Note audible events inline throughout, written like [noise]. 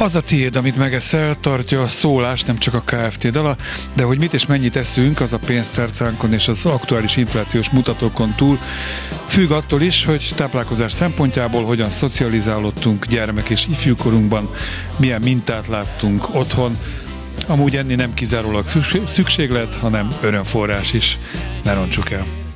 Az a tiéd, amit megeszel, tartja a szólás, nem csak a KFT dala, de hogy mit és mennyit eszünk, az a pénztárcánkon és az aktuális inflációs mutatókon túl függ attól is, hogy táplálkozás szempontjából hogyan szocializálódtunk gyermek és ifjúkorunkban, milyen mintát láttunk otthon, Amúgy enni nem kizárólag szükséglet, hanem örömforrás is. Ne roncsuk el!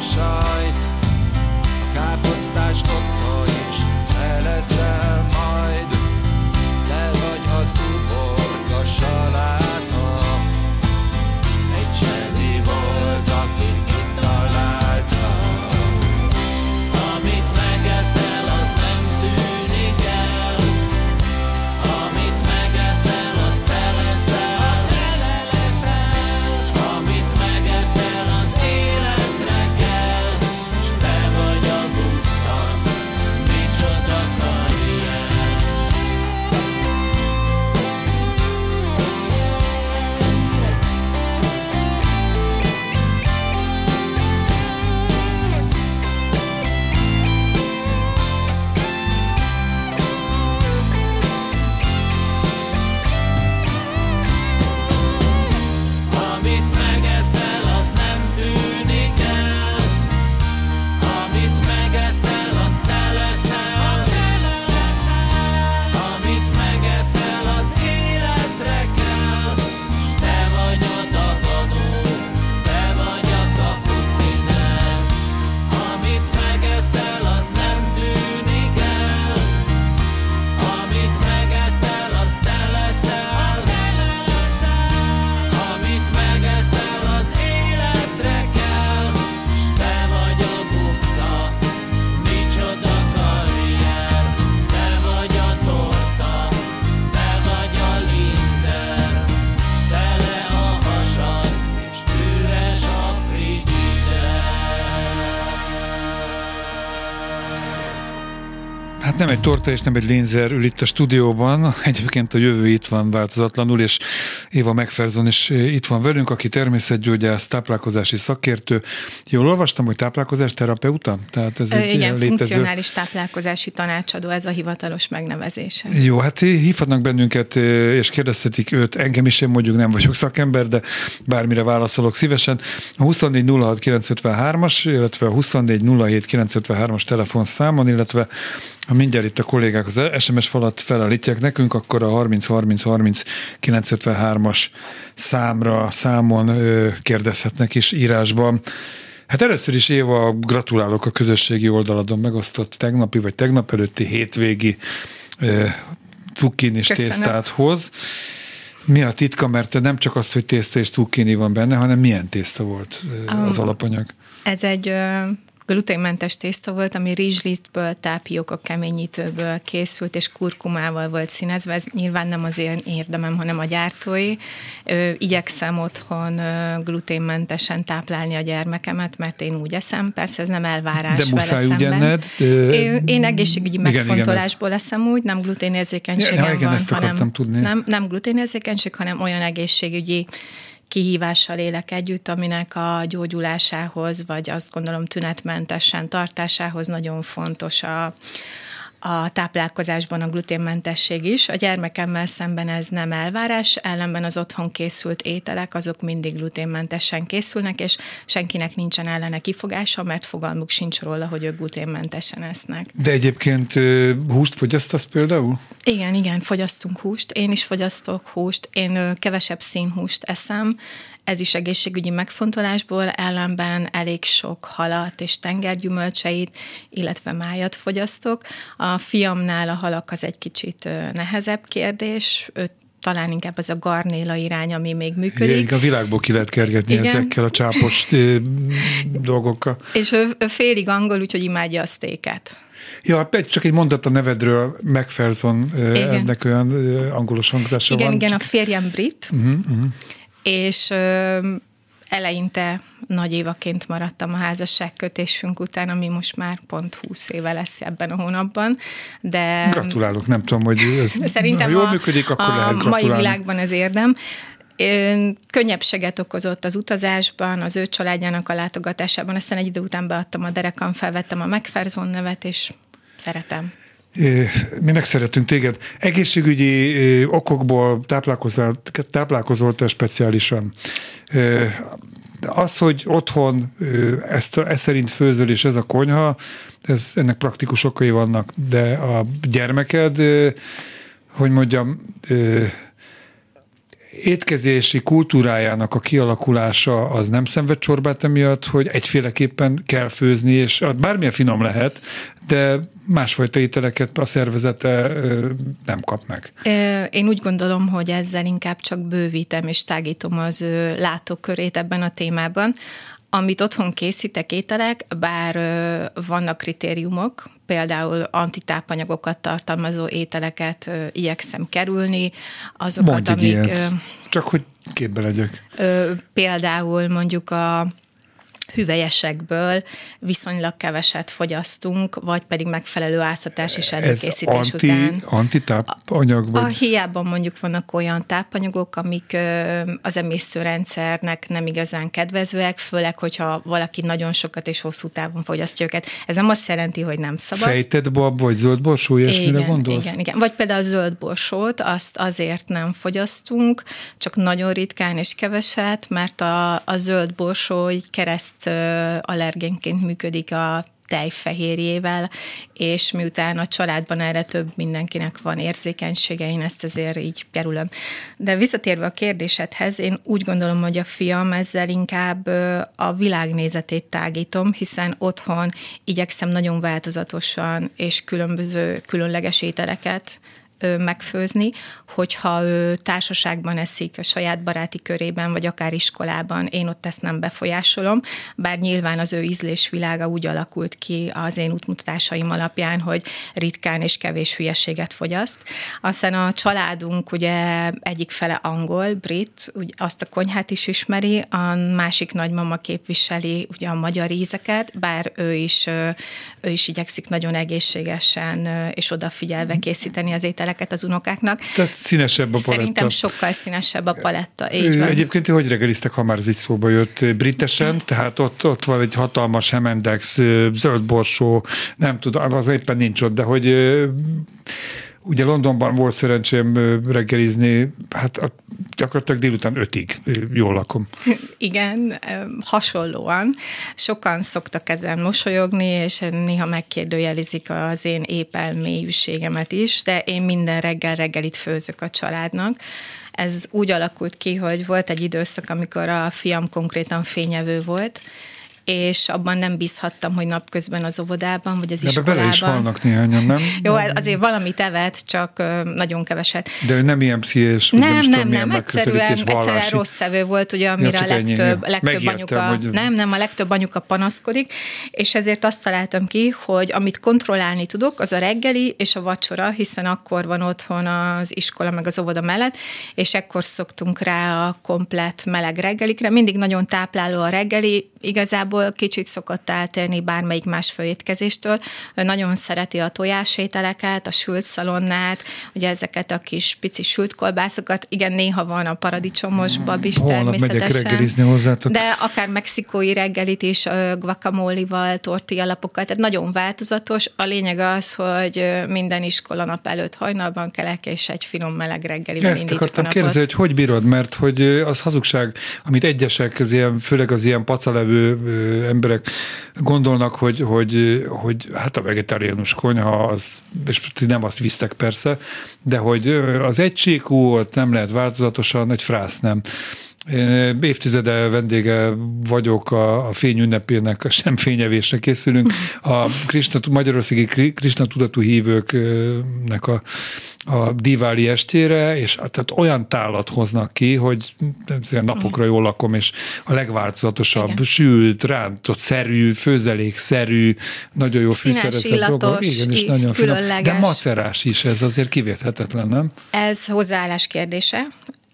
I can't put that stone. Nem egy torta és nem egy lénzer ül itt a stúdióban. Egyébként a jövő itt van változatlanul, és Éva Megferzon is eh, itt van velünk, aki természetgyógyász, táplálkozási szakértő. Jól olvastam, hogy táplálkozás terapeuta? Tehát ez egy Igen, létező... funkcionális táplálkozási tanácsadó, ez a hivatalos megnevezése. Jó, hát hívhatnak bennünket, eh, és kérdezhetik őt. Engem is én mondjuk nem vagyok szakember, de bármire válaszolok szívesen. A 24 06 953-as, illetve a 24 07 953-as telefonszámon, illetve ha mindjárt itt a kollégák az SMS falat felállítják nekünk, akkor a 30 30 30 953-as számra, számon kérdezhetnek is írásban. Hát először is Éva, gratulálok a közösségi oldaladon megosztott tegnapi vagy tegnap előtti hétvégi cukkinis tésztáthoz. Mi a titka, mert nem csak az, hogy tészta és cukkini van benne, hanem milyen tészta volt az alapanyag? Ez egy gluténmentes tészta volt, ami rizslisztből, tápióka keményítőből készült, és kurkumával volt színezve. Ez nyilván nem az én érdemem, hanem a gyártói. Igyekszem otthon gluténmentesen táplálni a gyermekemet, mert én úgy eszem. Persze ez nem elvárás De muszáj úgy enned? Én, én egészségügyi igen, megfontolásból igen, eszem úgy, nem gluténérzékenységem ja, igen, van, hanem tudni. Nem, nem gluténérzékenység, hanem olyan egészségügyi kihívással élek együtt, aminek a gyógyulásához, vagy azt gondolom tünetmentesen tartásához nagyon fontos a, a táplálkozásban a gluténmentesség is. A gyermekemmel szemben ez nem elvárás, ellenben az otthon készült ételek azok mindig gluténmentesen készülnek, és senkinek nincsen ellene kifogása, mert fogalmuk sincs róla, hogy ők gluténmentesen esznek. De egyébként húst fogyasztasz például? Igen, igen, fogyasztunk húst. Én is fogyasztok húst. Én kevesebb színhúst eszem, ez is egészségügyi megfontolásból, ellenben elég sok halat és tengergyümölcseit, illetve májat fogyasztok. A fiamnál a halak az egy kicsit nehezebb kérdés, őt talán inkább az a garnéla irány, ami még működik. Igen, a világból ki lehet kergetni Igen. ezekkel a csápos [laughs] dolgokkal. És ő, ő félig angol, úgyhogy imádja a sztéket. Ja, csak egy mondat a nevedről, McPherson, igen. ennek olyan angolos hangzása igen, van. Igen, igen, a férjem brit, uh-huh, uh-huh. És eleinte nagy évaként maradtam a házasságkötésünk után, ami most már pont 20 éve lesz ebben a hónapban. De Gratulálok, nem tudom, hogy ez [laughs] Szerintem ha jól a, működik, akkor a lehet gratulálni. mai világban ez érdem. Könnyebbséget okozott az utazásban, az ő családjának a látogatásában, aztán egy idő után beadtam a derekam, felvettem a McPherson nevet, és szeretem. Mi megszeretünk téged. Egészségügyi okokból táplálkozol, táplálkozol te speciálisan. Az, hogy otthon ezt, ezt szerint főzöl és ez a konyha, ez, ennek praktikus okai vannak, de a gyermeked, hogy mondjam, étkezési kultúrájának a kialakulása az nem szenved csorbát emiatt, hogy egyféleképpen kell főzni, és bármilyen finom lehet, de másfajta ételeket a szervezete nem kap meg. Én úgy gondolom, hogy ezzel inkább csak bővítem és tágítom az látókörét ebben a témában. Amit otthon készítek ételek, bár vannak kritériumok, például antitápanyagokat tartalmazó ételeket igyekszem kerülni, azokat, Mondj amik... Ilyet. Csak hogy képbe legyek. Például mondjuk a hüvelyesekből viszonylag keveset fogyasztunk, vagy pedig megfelelő ászatás és előkészítés Ez anti, után. Antitápanyag? Vagy? A hiában mondjuk vannak olyan tápanyagok, amik az emésztőrendszernek nem igazán kedvezőek, főleg, hogyha valaki nagyon sokat és hosszú távon fogyasztja őket. Ez nem azt jelenti, hogy nem szabad. Fejted bab, vagy zöldborsó, ilyesmire gondolsz? Igen, igen. Vagy például a zöldborsót, azt azért nem fogyasztunk, csak nagyon ritkán és keveset, mert a, a zöldborsó így kereszt allergénként működik a tejfehérjével, és miután a családban erre több mindenkinek van érzékenysége, én ezt azért így kerülöm. De visszatérve a kérdésedhez, én úgy gondolom, hogy a fiam ezzel inkább a világnézetét tágítom, hiszen otthon igyekszem nagyon változatosan és különböző különleges ételeket megfőzni, hogyha ő társaságban eszik a saját baráti körében, vagy akár iskolában, én ott ezt nem befolyásolom, bár nyilván az ő ízlésvilága úgy alakult ki az én útmutatásaim alapján, hogy ritkán és kevés hülyeséget fogyaszt. Aztán a családunk ugye egyik fele angol, brit, úgy azt a konyhát is ismeri, a másik nagymama képviseli ugye a magyar ízeket, bár ő is, ő is igyekszik nagyon egészségesen és odafigyelve készíteni az ételeket, ételeket az unokáknak. Tehát színesebb a paletta. Szerintem sokkal színesebb a paletta. Így van. Egyébként hogy reggeliztek, ha már ez így szóba jött britesen, tehát ott, ott van egy hatalmas Hemendex, zöld borsó, nem tudom, az éppen nincs ott, de hogy Ugye Londonban volt szerencsém reggelizni, hát gyakorlatilag délután ötig jól lakom. [laughs] Igen, hasonlóan. Sokan szoktak ezen mosolyogni, és néha megkérdőjelizik az én épelmélyűségemet is, de én minden reggel reggelit főzök a családnak. Ez úgy alakult ki, hogy volt egy időszak, amikor a fiam konkrétan fényevő volt, és abban nem bízhattam, hogy napközben az óvodában, vagy az De iskolában. bele is halnak néhányan, nem? [laughs] Jó, azért valamit evett, csak nagyon keveset. De ő nem ilyen pszichés, nem, nem, nem, nem, egyszerűen, egyszerűen rossz szevő volt, ugye, amire ja, a legtöbb, ennyi, legtöbb anyuka, hogy... nem, nem, a legtöbb anyuka panaszkodik, és ezért azt találtam ki, hogy amit kontrollálni tudok, az a reggeli és a vacsora, hiszen akkor van otthon az iskola meg az óvoda mellett, és ekkor szoktunk rá a komplet meleg reggelikre. Mindig nagyon tápláló a reggeli, igazából kicsit szokott eltérni bármelyik más főétkezéstől. Ő nagyon szereti a tojásételeket, a sült szalonnát, ugye ezeket a kis pici sült kolbászokat. Igen, néha van a paradicsomos bab is Holnap természetesen. reggelizni hozzátok. De akár mexikói reggelit is, guacamole-val, tortillapokkal, tehát nagyon változatos. A lényeg az, hogy minden iskola nap előtt hajnalban kelek, és egy finom meleg reggelivel Ezt akartam kérdezni, hogy hogy bírod, mert hogy az hazugság, amit egyesek, az ilyen, főleg az ilyen pacalevő emberek gondolnak, hogy, hogy, hogy hát a vegetáriánus konyha, az, és nem azt visztek persze, de hogy az egységú, nem lehet változatosan, egy frász nem. Én évtizede vendége vagyok a, a fény ünnepének, a sem fényevésre készülünk. A Krishna, Magyarországi Krishna tudatú hívőknek a, a diváli estére, és tehát olyan tálat hoznak ki, hogy napokra jól lakom, és a legváltozatosabb, Igen. sült, rántott, szerű, főzelékszerű, nagyon jó fűszerezett dolgok. Igen, és nagyon finom. De macerás is ez azért kivéthetetlen, nem? Ez hozzáállás kérdése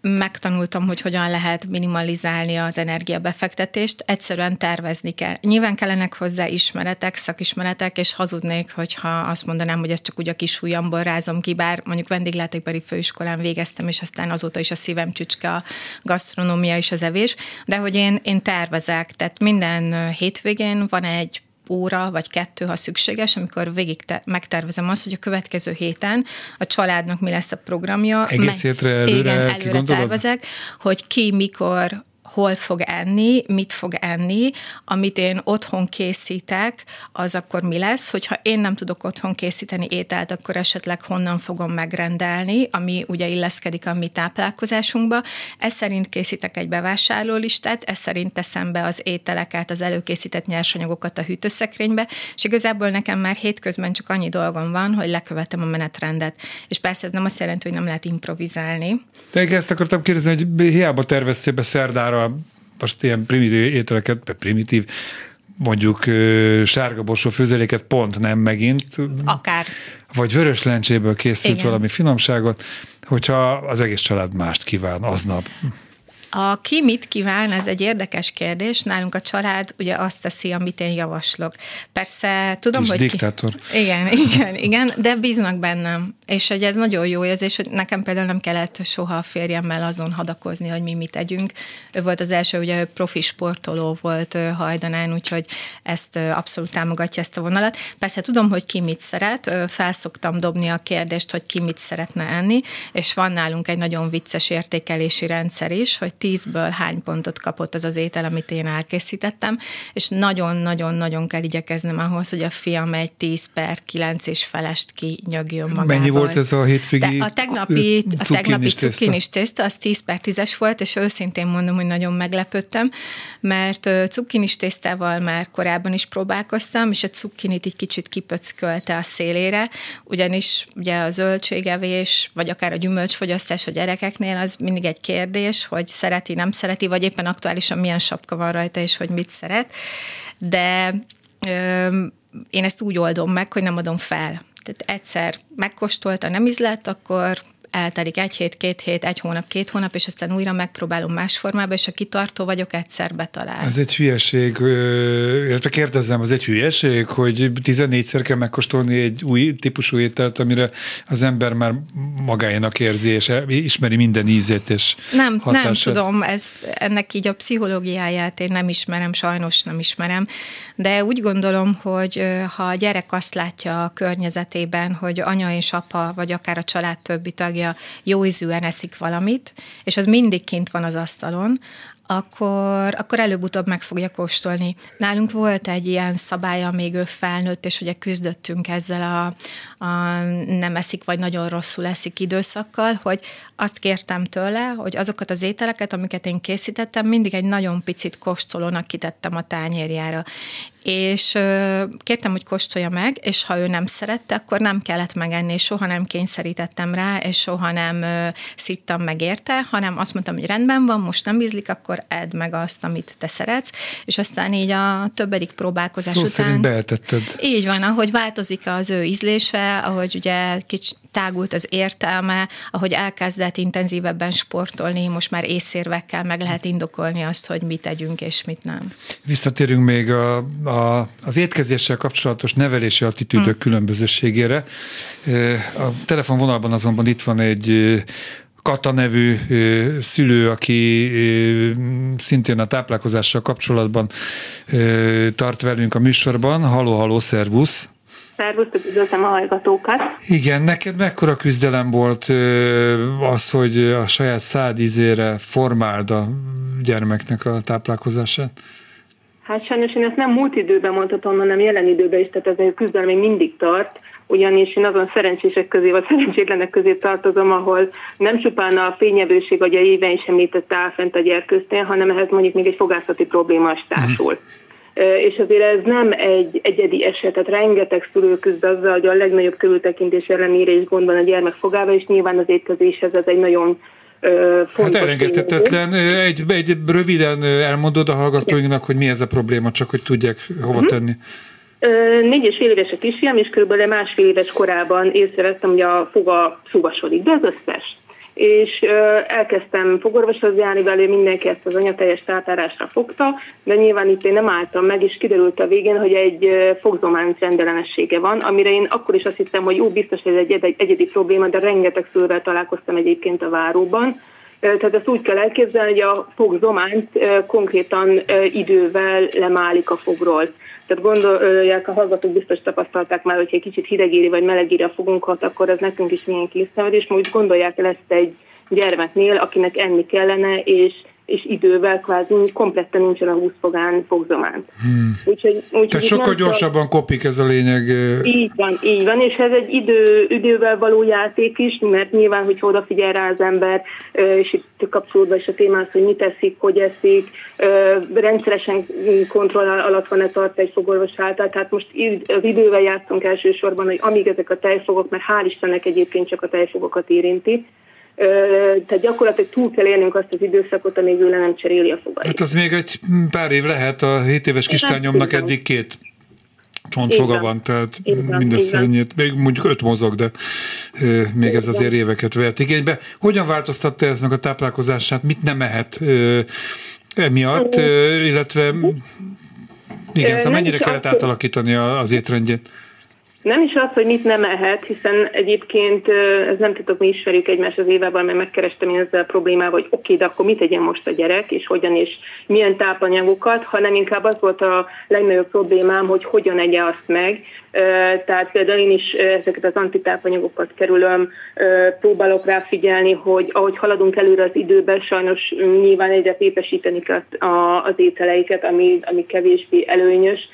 megtanultam, hogy hogyan lehet minimalizálni az energiabefektetést, egyszerűen tervezni kell. Nyilván kellenek hozzá ismeretek, szakismeretek, és hazudnék, hogyha azt mondanám, hogy ezt csak úgy a kis ujjamból rázom ki, bár mondjuk vendéglátékbeli főiskolán végeztem, és aztán azóta is a szívem csücske a gasztronómia és az evés, de hogy én, én tervezek, tehát minden hétvégén van egy óra vagy kettő, ha szükséges, amikor végig te, megtervezem azt, hogy a következő héten a családnak mi lesz a programja. Egész hétre előre, igen, előre tervezek, hogy ki mikor hol fog enni, mit fog enni, amit én otthon készítek, az akkor mi lesz, hogyha én nem tudok otthon készíteni ételt, akkor esetleg honnan fogom megrendelni, ami ugye illeszkedik a mi táplálkozásunkba. Ez szerint készítek egy bevásárlólistát, ez szerint teszem be az ételeket, az előkészített nyersanyagokat a hűtőszekrénybe, és igazából nekem már hétközben csak annyi dolgom van, hogy lekövetem a menetrendet. És persze ez nem azt jelenti, hogy nem lehet improvizálni. De ezt akartam kérdezni, hogy hiába terveztél be szerdára most ilyen primitív ételeket, primitív, mondjuk sárga borsó főzeléket pont nem megint. Akár. Vagy vörös lencséből készült Igen. valami finomságot, hogyha az egész család mást kíván aznap. A ki mit kíván, ez egy érdekes kérdés. Nálunk a család ugye azt teszi, amit én javaslok. Persze tudom, Kis hogy... diktátor. Ki... Igen, [laughs] igen, igen, de bíznak bennem. És hogy ez nagyon jó érzés, hogy nekem például nem kellett soha a férjemmel azon hadakozni, hogy mi mit tegyünk. Ő volt az első, ugye profi sportoló volt hajdanán, úgyhogy ezt abszolút támogatja ezt a vonalat. Persze tudom, hogy ki mit szeret, felszoktam dobni a kérdést, hogy ki mit szeretne enni, és van nálunk egy nagyon vicces értékelési rendszer is, hogy tízből hány pontot kapott az az étel, amit én elkészítettem, és nagyon-nagyon-nagyon kell igyekeznem ahhoz, hogy a fiam egy 10 per 9 és felest kinyögjön magából. Mennyi volt ez a hétvégi De a tegnapi, a tegnapi cukkinis tészta, az 10 per 10-es volt, és őszintén mondom, hogy nagyon meglepődtem, mert cukkinis tésztával már korábban is próbálkoztam, és a cukkinit egy kicsit kipöckölte a szélére, ugyanis ugye a zöldségevés, vagy akár a gyümölcsfogyasztás a gyerekeknél az mindig egy kérdés, hogy szereti, nem szereti, vagy éppen aktuálisan milyen sapka van rajta, és hogy mit szeret. De ö, én ezt úgy oldom meg, hogy nem adom fel. Tehát egyszer megkóstolta, nem ízlett, akkor eltelik egy hét, két hét, egy hónap, két hónap, és aztán újra megpróbálom más formában, és ha kitartó vagyok, egyszer betalál. Ez egy hülyeség, illetve kérdezem, az egy hülyeség, hogy 14-szer kell megkóstolni egy új típusú ételt, amire az ember már magáénak érzi, és ismeri minden ízét és Nem, hatását. nem tudom, ez, ennek így a pszichológiáját én nem ismerem, sajnos nem ismerem, de úgy gondolom, hogy ha a gyerek azt látja a környezetében, hogy anya és apa, vagy akár a család többi tagja hogy a jó ízűen eszik valamit, és az mindig kint van az asztalon, akkor, akkor előbb-utóbb meg fogja kóstolni. Nálunk volt egy ilyen szabálya, még ő felnőtt, és ugye küzdöttünk ezzel a, a nem eszik, vagy nagyon rosszul eszik időszakkal, hogy azt kértem tőle, hogy azokat az ételeket, amiket én készítettem, mindig egy nagyon picit kóstolónak kitettem a tányérjára és kértem, hogy kóstolja meg, és ha ő nem szerette, akkor nem kellett megenni, és soha nem kényszerítettem rá, és soha nem szittam meg érte, hanem azt mondtam, hogy rendben van, most nem ízlik, akkor edd meg azt, amit te szeretsz, és aztán így a többedik próbálkozás Szó után... szerint beeltetted. Így van, ahogy változik az ő ízlése, ahogy ugye kicsit tágult az értelme, ahogy elkezdett intenzívebben sportolni, most már észérvekkel meg lehet indokolni azt, hogy mit tegyünk és mit nem. Visszatérünk még a, a, az étkezéssel kapcsolatos nevelési attitűdök hmm. különbözőségére. A telefonvonalban azonban itt van egy Kata nevű szülő, aki szintén a táplálkozással kapcsolatban tart velünk a műsorban. Haló, haló, szervusz! Szervusztok, üdvözlöm a hallgatókat. Igen, neked mekkora küzdelem volt az, hogy a saját szád ízére formáld a gyermeknek a táplálkozását? Hát sajnos én ezt nem múlt időben mondhatom, hanem jelen időben is, tehát ez a küzdelem még mindig tart, ugyanis én azon szerencsések közé, vagy szerencsétlenek közé tartozom, ahol nem csupán a fényevőség, vagy a éven is említett áll fent a gyerkőztél, hanem ehhez mondjuk még egy fogászati probléma is társul. Mm és azért ez nem egy egyedi eset, tehát rengeteg szülő küzd azzal, hogy a legnagyobb körültekintés ellenére is gond van a gyermek fogába, és nyilván az étkezéshez ez egy nagyon Hát elengedhetetlen. Egy, egy röviden elmondod a hallgatóinknak, hogy mi ez a probléma, csak hogy tudják hova mhm. tenni. Négy és fél éves a kisfiam, és körülbelül másfél éves korában észrevettem, hogy a foga szuvasodik, de az összes és elkezdtem fogorvoshoz járni velő, mindenki ezt az anyateljes tátárásra fogta, de nyilván itt én nem álltam meg, és kiderült a végén, hogy egy fogzománc rendellenessége van, amire én akkor is azt hittem, hogy jó, biztos ez egy, egy egyedi probléma, de rengeteg szülővel találkoztam egyébként a váróban, tehát ezt úgy kell elképzelni, hogy a fogzománc konkrétan idővel lemálik a fogról. Tehát gondolják, a hallgatók biztos tapasztalták már, hogyha egy kicsit hidegéri vagy melegéri a fogunkat, akkor ez nekünk is milyen készszenvedés. Most gondolják el ezt egy gyermeknél, akinek enni kellene, és és idővel kvázi kompletten nincsen a 20 fogán fogzomán. Hmm. Úgyhogy, úgy, Tehát sokkal gyorsabban kopik ez a lényeg. Így van, így van, és ez egy idő, idővel való játék is, mert nyilván, hogy odafigyel rá az ember, és itt kapcsolódva is a témához, hogy mit eszik, hogy eszik, rendszeresen kontroll alatt van-e tart egy fogorvos által, tehát most az idővel játszunk elsősorban, hogy amíg ezek a tejfogok, mert hál' Istennek egyébként csak a tejfogokat érinti, tehát gyakorlatilag túl kell élnünk azt az időszakot, amíg ő le nem cseréli a fogait. Hát az még egy pár év lehet, a 7 éves kislányomnak eddig két csontfoga van, tehát van, mindössze ennyit, még mondjuk öt mozog, de még ez azért éveket vehet igénybe. Hogyan változtatta ez meg a táplálkozását, mit nem ehet euh, emiatt, illetve igen, szóval mennyire kellett átalakítani az étrendjét? Nem is az, hogy mit nem ehet, hiszen egyébként ez nem tudok, mi ismerjük egymást az évában, mert megkerestem én ezzel a problémával, hogy oké, de akkor mit tegyen most a gyerek, és hogyan és milyen tápanyagokat, hanem inkább az volt a legnagyobb problémám, hogy hogyan egye azt meg. Tehát például én is ezeket az antitápanyagokat kerülöm, próbálok rá figyelni, hogy ahogy haladunk előre az időben, sajnos nyilván egyre képesíteni kell az ételeiket, ami, ami kevésbé előnyös,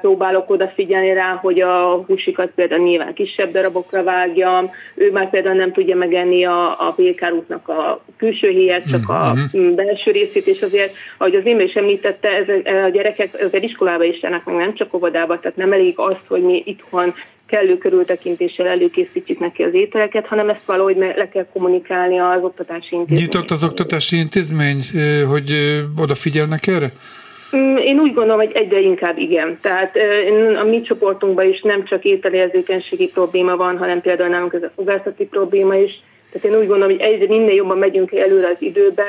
próbálok odafigyelni rá, hogy a húsikat például nyilván kisebb darabokra vágjam, ő már például nem tudja megenni a, a pékárútnak a külső héját, csak a mm-hmm. belső részét, és azért, ahogy az Imre is említette, ez a gyerekek azért iskolába is járnak, meg nem csak óvodába, tehát nem elég az, hogy mi itthon kellő körültekintéssel előkészítjük neki az ételeket, hanem ezt valahogy le kell kommunikálni az oktatási intézmény. Nyitott az oktatási intézmény, hogy odafigyelnek erre? Mm, én úgy gondolom, hogy egyre inkább igen. Tehát a mi csoportunkban is nem csak ételérzékenységi probléma van, hanem például nálunk ez a fogászati probléma is. Tehát én úgy gondolom, hogy egyre minél jobban megyünk előre az időbe,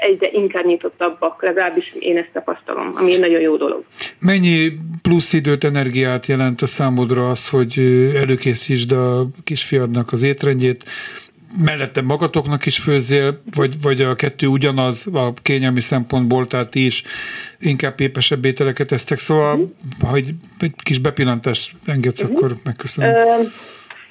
egyre inkább nyitottabbak, legalábbis én ezt tapasztalom, ami egy nagyon jó dolog. Mennyi plusz időt, energiát jelent a számodra az, hogy előkészítsd a kisfiadnak az étrendjét, mellette magatoknak is főzzél, vagy, vagy a kettő ugyanaz a kényelmi szempontból, tehát ti is inkább pépesebb ételeket esztek, szóval, uh-huh. hogy egy kis bepillantást engedsz, uh-huh. akkor megköszönöm. Uh,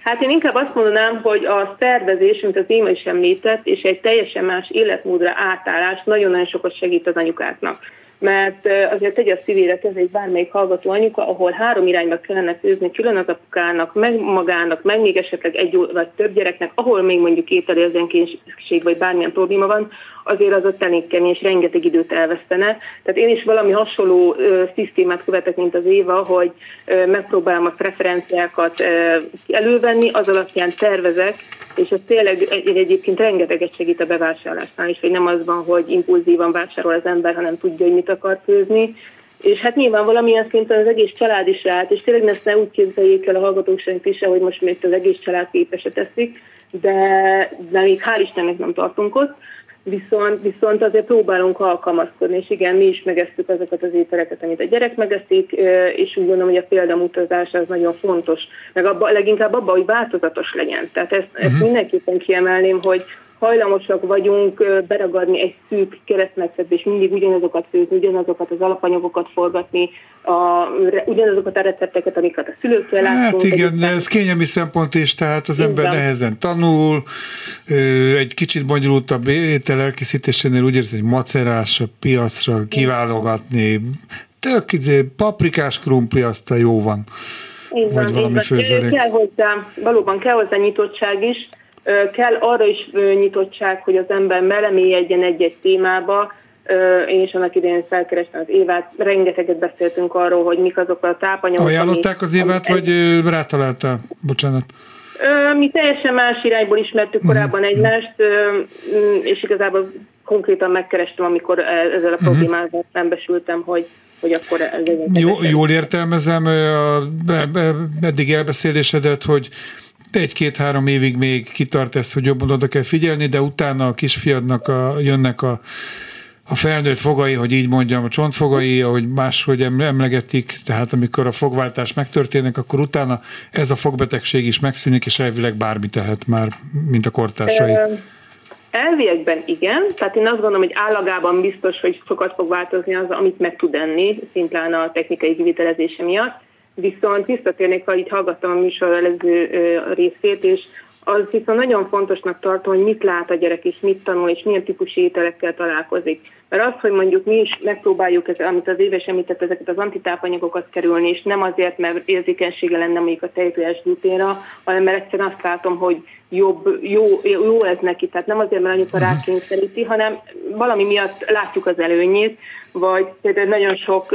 hát én inkább azt mondanám, hogy a szervezés, mint az én is említett, és egy teljesen más életmódra átállás nagyon-nagyon sokat segít az anyukáknak mert azért tegye a szívére kezét bármelyik hallgató anyuka, ahol három irányba kellene főzni, külön az apukának, meg magának, meg még esetleg egy vagy több gyereknek, ahol még mondjuk ételérzékenység vagy bármilyen probléma van, azért az ott elég kemény, és rengeteg időt elvesztene. Tehát én is valami hasonló ö, szisztémát követek, mint az Éva, hogy ö, megpróbálom a preferenciákat ö, elővenni, az alapján tervezek, és ez tényleg egy, egyébként rengeteget segít a bevásárlásnál is, hogy nem az van, hogy impulzívan vásárol az ember, hanem tudja, hogy mit akar főzni, és hát nyilván valamilyen szinten az egész család is ráállt, és tényleg ezt ne úgy képzeljék el a hallgatók is, hogy most még az egész család képes teszik, de, de még hál' Istennek nem tartunk ott, viszont, viszont azért próbálunk alkalmazkodni, és igen, mi is megesztük azokat az ételeket, amit a gyerek megeszik, és úgy gondolom, hogy a példamutazás az nagyon fontos, meg abba, leginkább abban, hogy változatos legyen. Tehát ezt, ezt uh-huh. mindenképpen kiemelném, hogy, hajlamosak vagyunk beragadni egy szűk keresztmetszetbe, és mindig ugyanazokat főzni, ugyanazokat az alapanyagokat forgatni, a, ugyanazokat a recepteket, amiket a szülőktől látunk. Hát igen, de ez kényelmi szempont is, tehát az ember Igen. nehezen tanul, egy kicsit bonyolultabb étel elkészítésénél úgy érzi, hogy macerás a piacra kiválogatni, tök izé, paprikás krumpli, azt a jó van. Igen, vagy valami főzelék. Kell hozzá, valóban kell hozzá nyitottság is, Kell arra is nyitottság, hogy az ember melemélyedjen egy-egy témába. Én is annak idején felkerestem az Évát, rengeteget beszéltünk arról, hogy mik azok a tápanyagok. Ajánlották az Évát, vagy rátaláltál? Bocsánat. Mi teljesen más irányból ismertük korábban uh-huh. egymást, és igazából konkrétan megkerestem, amikor e- ezzel a mhm. problémával uh-huh. szembesültem, hogy hogy akkor ez egy Jó, Jól értelmezem a eddig elbeszélésedet, hogy egy-két-három évig még kitart ez, hogy jobban oda kell figyelni, de utána a kisfiadnak a, jönnek a, a felnőtt fogai, hogy így mondjam, a csontfogai, ahogy máshogy emlegetik, tehát amikor a fogváltás megtörténik, akkor utána ez a fogbetegség is megszűnik, és elvileg bármi tehet már, mint a kortársai. Elviekben igen, tehát én azt gondolom, hogy állagában biztos, hogy sokat fog változni az, amit meg tud enni, szintén a technikai kivitelezése miatt Viszont visszatérnék, ha így hallgattam a műsor előző részét, és az viszont nagyon fontosnak tartom, hogy mit lát a gyerek, és mit tanul, és milyen típusú ételekkel találkozik. Mert az, hogy mondjuk mi is megpróbáljuk, ez, amit az éves említett, ezeket az antitápanyagokat kerülni, és nem azért, mert érzékenysége lenne mondjuk a tejtőes gluténra, hanem mert egyszerűen azt látom, hogy jobb, jó, jó ez neki. Tehát nem azért, mert anyuka rákényszeríti, hanem valami miatt látjuk az előnyét, vagy például nagyon sok,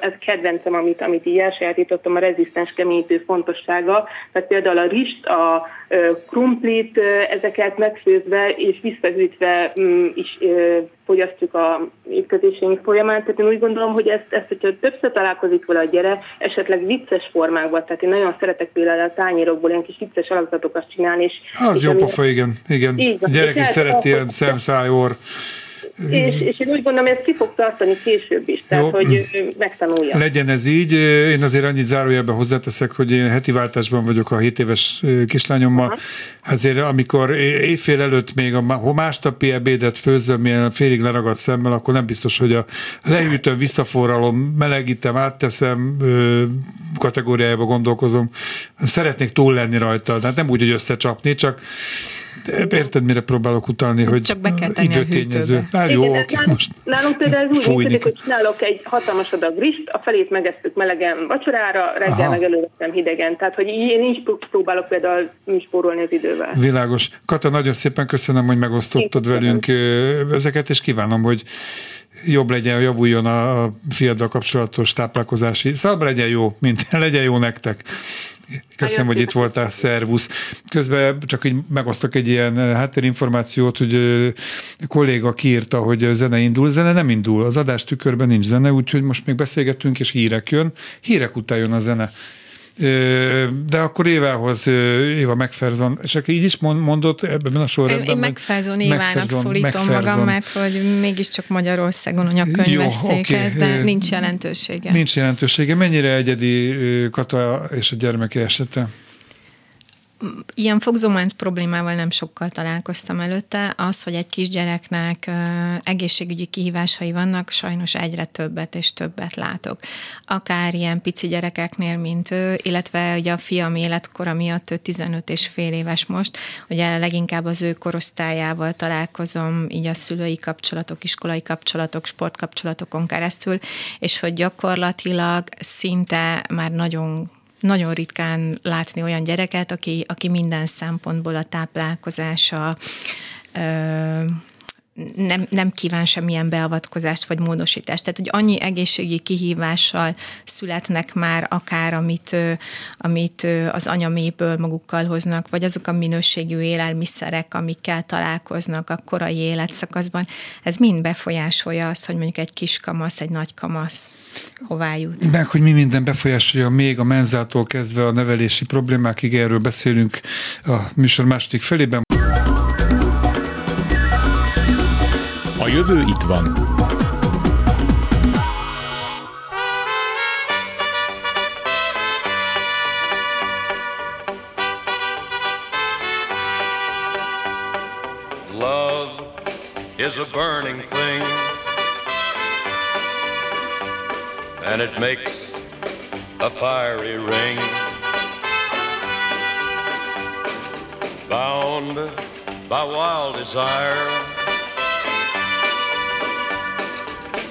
ez kedvencem, amit, amit így elsajátítottam, a rezisztens keményítő fontossága, tehát például a rist, a krumplit, ezeket megfőzve és visszahűtve mm, is fogyasztjuk a étkezéseink folyamán. Tehát én úgy gondolom, hogy ezt, ezt hogyha többször találkozik vele a gyere, esetleg vicces formákban, tehát én nagyon szeretek például a tányérokból ilyen kis vicces alakzatokat csinálni. És, az és jó pofa, igen. igen. Így, a gyerek is szereti ilyen szemszájor és, és én úgy gondolom, ezt ki fog tartani később is, tehát Jó. hogy megtanulja. Legyen ez így. Én azért annyit zárójelben hozzáteszek, hogy én heti váltásban vagyok a 7 éves kislányommal. Aha. Azért amikor évfél előtt még a másnapi ebédet főzöm, ilyen félig leragadt szemmel, akkor nem biztos, hogy a leütöm, visszaforralom, melegítem, átteszem kategóriájába gondolkozom. Szeretnék túl lenni rajta, tehát nem úgy, hogy összecsapni, csak érted, mire próbálok utalni, hogy Csak be kell tenni időtényező. A Hát jó, Igen, oké, most Nálunk például ez úgy működik, hogy csinálok egy hatalmas adag rist, a felét megesztük melegen vacsorára, reggel Aha. meg elővettem hidegen. Tehát, hogy én is próbálok például spórolni az idővel. Világos. Kata, nagyon szépen köszönöm, hogy megosztottad Én velünk köszönöm. ezeket, és kívánom, hogy jobb legyen, javuljon a fiaddal kapcsolatos táplálkozási. Szóval legyen jó, mint legyen jó nektek. Köszönöm, hogy itt voltál, szervusz. Közben csak így megosztok egy ilyen eh, háttérinformációt, hogy eh, kolléga kiírta, hogy zene indul, zene nem indul, az adás tükörben nincs zene, úgyhogy most még beszélgetünk, és hírek jön. Hírek után jön a zene. De akkor Évához, Éva McPherson, és akkor így is mondott ebben a sorrendben? Én, én McPherson Évának szólítom McPherson. magam, mert hogy mégiscsak Magyarországon anyakönyvezték Jó, okay. ez, de nincs jelentősége. Nincs jelentősége. Mennyire egyedi Kata és a gyermeki esete? Ilyen fogzománc problémával nem sokkal találkoztam előtte. Az, hogy egy kisgyereknek egészségügyi kihívásai vannak, sajnos egyre többet és többet látok. Akár ilyen pici gyerekeknél, mint ő, illetve ugye a fiam életkora miatt ő 15 és fél éves most, ugye leginkább az ő korosztályával találkozom, így a szülői kapcsolatok, iskolai kapcsolatok, sportkapcsolatokon keresztül, és hogy gyakorlatilag szinte már nagyon nagyon ritkán látni olyan gyereket, aki, aki minden szempontból a táplálkozása, nem, nem kíván semmilyen beavatkozást vagy módosítást. Tehát, hogy annyi egészségi kihívással születnek már akár, amit, amit az anyaméből magukkal hoznak, vagy azok a minőségű élelmiszerek, amikkel találkoznak a korai életszakaszban, ez mind befolyásolja azt, hogy mondjuk egy kis kamasz, egy nagy kamasz hová jut. Meg, hogy mi minden befolyásolja még a menzától kezdve a nevelési problémákig, erről beszélünk a műsor második felében. A jövő itt van. Love is a burning thing, and it makes a fiery ring. Bound by wild desire.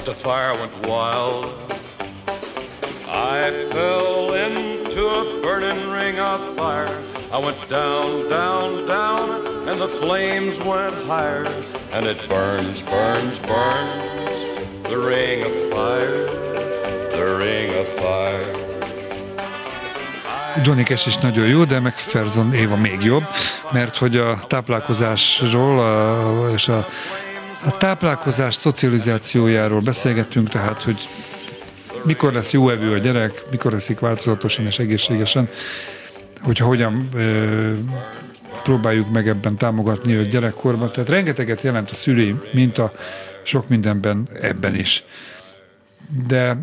but the fire went wild. I fell into a burning ring of fire. I went down, down, down, and the flames went higher. And it burns, burns, burns, the ring of fire, the ring of fire. Johnny Cash is nagyon jó, de meg Ferzon Éva még jobb, mert hogy a táplálkozásról és a a táplálkozás szocializációjáról beszélgettünk, tehát, hogy mikor lesz jó evő a gyerek, mikor leszik változatosan és egészségesen, hogyha hogyan ö, próbáljuk meg ebben támogatni a gyerekkorban. Tehát rengeteget jelent a szülői minta, sok mindenben ebben is. De